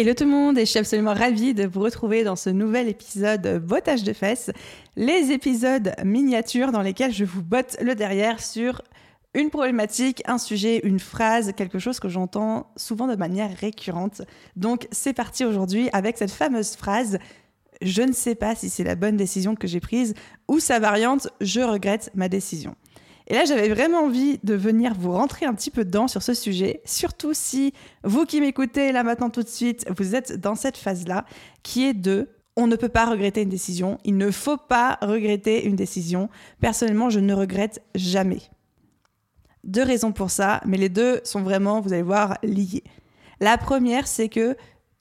Hello tout le monde et je suis absolument ravie de vous retrouver dans ce nouvel épisode bottage de fesses, les épisodes miniatures dans lesquels je vous botte le derrière sur une problématique, un sujet, une phrase, quelque chose que j'entends souvent de manière récurrente. Donc c'est parti aujourd'hui avec cette fameuse phrase je ne sais pas si c'est la bonne décision que j'ai prise ou sa variante je regrette ma décision. Et là, j'avais vraiment envie de venir vous rentrer un petit peu dedans sur ce sujet, surtout si vous qui m'écoutez là maintenant tout de suite, vous êtes dans cette phase-là, qui est de on ne peut pas regretter une décision, il ne faut pas regretter une décision. Personnellement, je ne regrette jamais. Deux raisons pour ça, mais les deux sont vraiment, vous allez voir, liées. La première, c'est que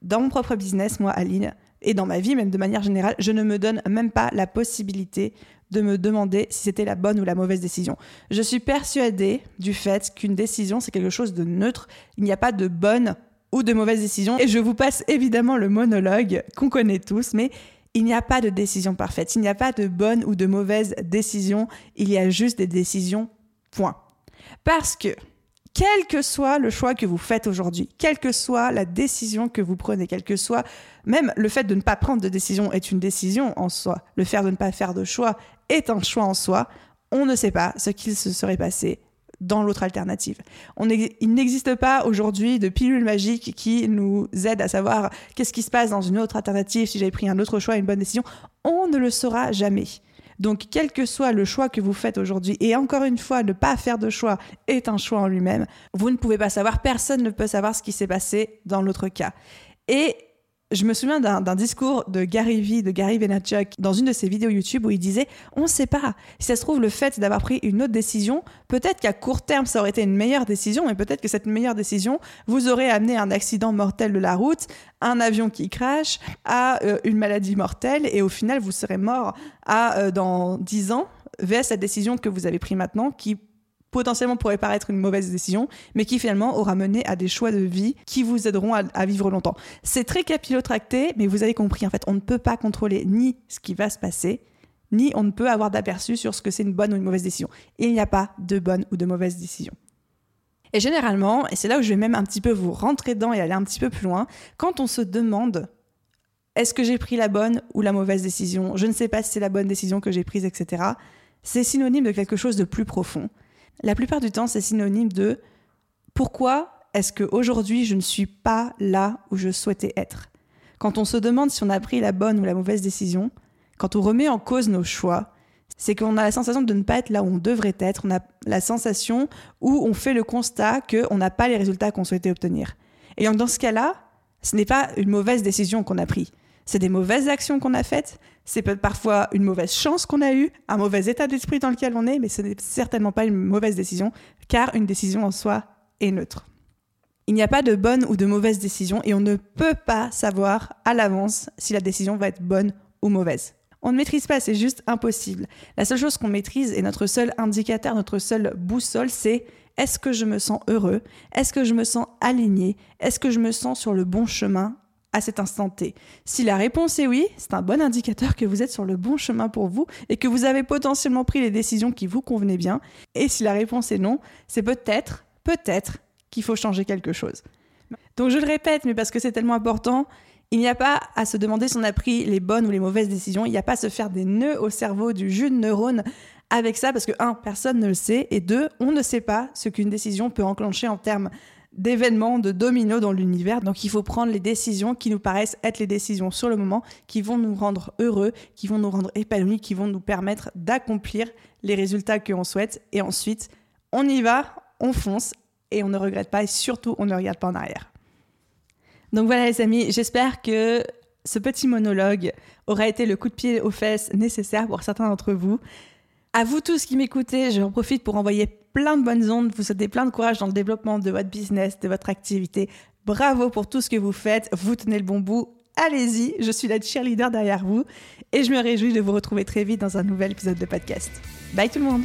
dans mon propre business, moi, Aline, et dans ma vie, même de manière générale, je ne me donne même pas la possibilité de me demander si c'était la bonne ou la mauvaise décision. Je suis persuadée du fait qu'une décision, c'est quelque chose de neutre. Il n'y a pas de bonne ou de mauvaise décision. Et je vous passe évidemment le monologue qu'on connaît tous, mais il n'y a pas de décision parfaite. Il n'y a pas de bonne ou de mauvaise décision. Il y a juste des décisions, point. Parce que, quel que soit le choix que vous faites aujourd'hui, quelle que soit la décision que vous prenez, quel que soit même le fait de ne pas prendre de décision est une décision en soi, le fait de ne pas faire de choix est un choix en soi, on ne sait pas ce qu'il se serait passé dans l'autre alternative. Il n'existe pas aujourd'hui de pilule magique qui nous aide à savoir qu'est-ce qui se passe dans une autre alternative, si j'avais pris un autre choix, une bonne décision. On ne le saura jamais. Donc, quel que soit le choix que vous faites aujourd'hui, et encore une fois, ne pas faire de choix est un choix en lui-même, vous ne pouvez pas savoir, personne ne peut savoir ce qui s'est passé dans l'autre cas. Et je me souviens d'un discours de Gary Vee, de Gary Vaynerchuk, dans une de ses vidéos YouTube où il disait On ne sait pas. Si ça se trouve, le fait d'avoir pris une autre décision, peut-être qu'à court terme, ça aurait été une meilleure décision, mais peut-être que cette meilleure décision vous aurait amené à un accident mortel de la route, un avion qui crache, à euh, une maladie mortelle, et au final, vous serez mort à, euh, dans 10 ans, vers cette décision que vous avez prise maintenant, qui potentiellement pourrait paraître une mauvaise décision, mais qui finalement aura mené à des choix de vie qui vous aideront à, vivre longtemps. C'est très capillotracté, mais vous avez compris, en fait, on ne peut pas contrôler ni ce qui va se passer, ni on ne peut avoir d'aperçu sur ce que c'est une bonne ou une mauvaise décision. Il n'y a pas de bonne ou de mauvaise décision. Et généralement, et c'est là où je vais même un petit peu vous rentrer dedans et aller un petit peu plus loin, quand on se demande est-ce que j'ai pris la bonne ou la mauvaise décision, je ne sais pas si c'est la bonne décision que j'ai prise, etc., c'est synonyme de quelque chose de plus profond la plupart du temps, c'est synonyme de pourquoi est-ce qu'aujourd'hui je ne suis pas là où je souhaitais être? Quand on se demande si on a pris la bonne ou la mauvaise décision, quand on remet en cause nos choix, c'est qu'on a la sensation de ne pas être là où on devrait être, on a la sensation où on fait le constat qu'on n'a pas les résultats qu'on souhaitait obtenir. Et donc dans ce cas-là, ce n'est pas une mauvaise décision qu'on a prise, c'est des mauvaises actions qu'on a faites, c'est parfois une mauvaise chance qu'on a eue, un mauvais état d'esprit dans lequel on est, mais ce n'est certainement pas une mauvaise décision, car une décision en soi est neutre. Il n'y a pas de bonne ou de mauvaise décision et on ne peut pas savoir à l'avance si la décision va être bonne ou mauvaise. On ne maîtrise pas, c'est juste impossible. La seule chose qu'on maîtrise et notre seul indicateur, notre seule boussole, c'est est-ce que je me sens heureux? Est-ce que je me sens aligné? Est-ce que je me sens sur le bon chemin? À cet instant T Si la réponse est oui, c'est un bon indicateur que vous êtes sur le bon chemin pour vous et que vous avez potentiellement pris les décisions qui vous convenaient bien. Et si la réponse est non, c'est peut-être, peut-être qu'il faut changer quelque chose. Donc je le répète, mais parce que c'est tellement important, il n'y a pas à se demander si on a pris les bonnes ou les mauvaises décisions, il n'y a pas à se faire des nœuds au cerveau, du jus de neurones avec ça, parce que, un, personne ne le sait, et deux, on ne sait pas ce qu'une décision peut enclencher en termes d'événements, de dominos dans l'univers. Donc il faut prendre les décisions qui nous paraissent être les décisions sur le moment, qui vont nous rendre heureux, qui vont nous rendre épanouis, qui vont nous permettre d'accomplir les résultats que l'on souhaite. Et ensuite, on y va, on fonce et on ne regrette pas et surtout, on ne regarde pas en arrière. Donc voilà les amis, j'espère que ce petit monologue aura été le coup de pied aux fesses nécessaire pour certains d'entre vous. À vous tous qui m'écoutez, j'en profite pour envoyer plein de bonnes ondes, vous souhaitez plein de courage dans le développement de votre business, de votre activité. Bravo pour tout ce que vous faites. Vous tenez le bon bout. Allez-y, je suis la cheerleader derrière vous et je me réjouis de vous retrouver très vite dans un nouvel épisode de podcast. Bye tout le monde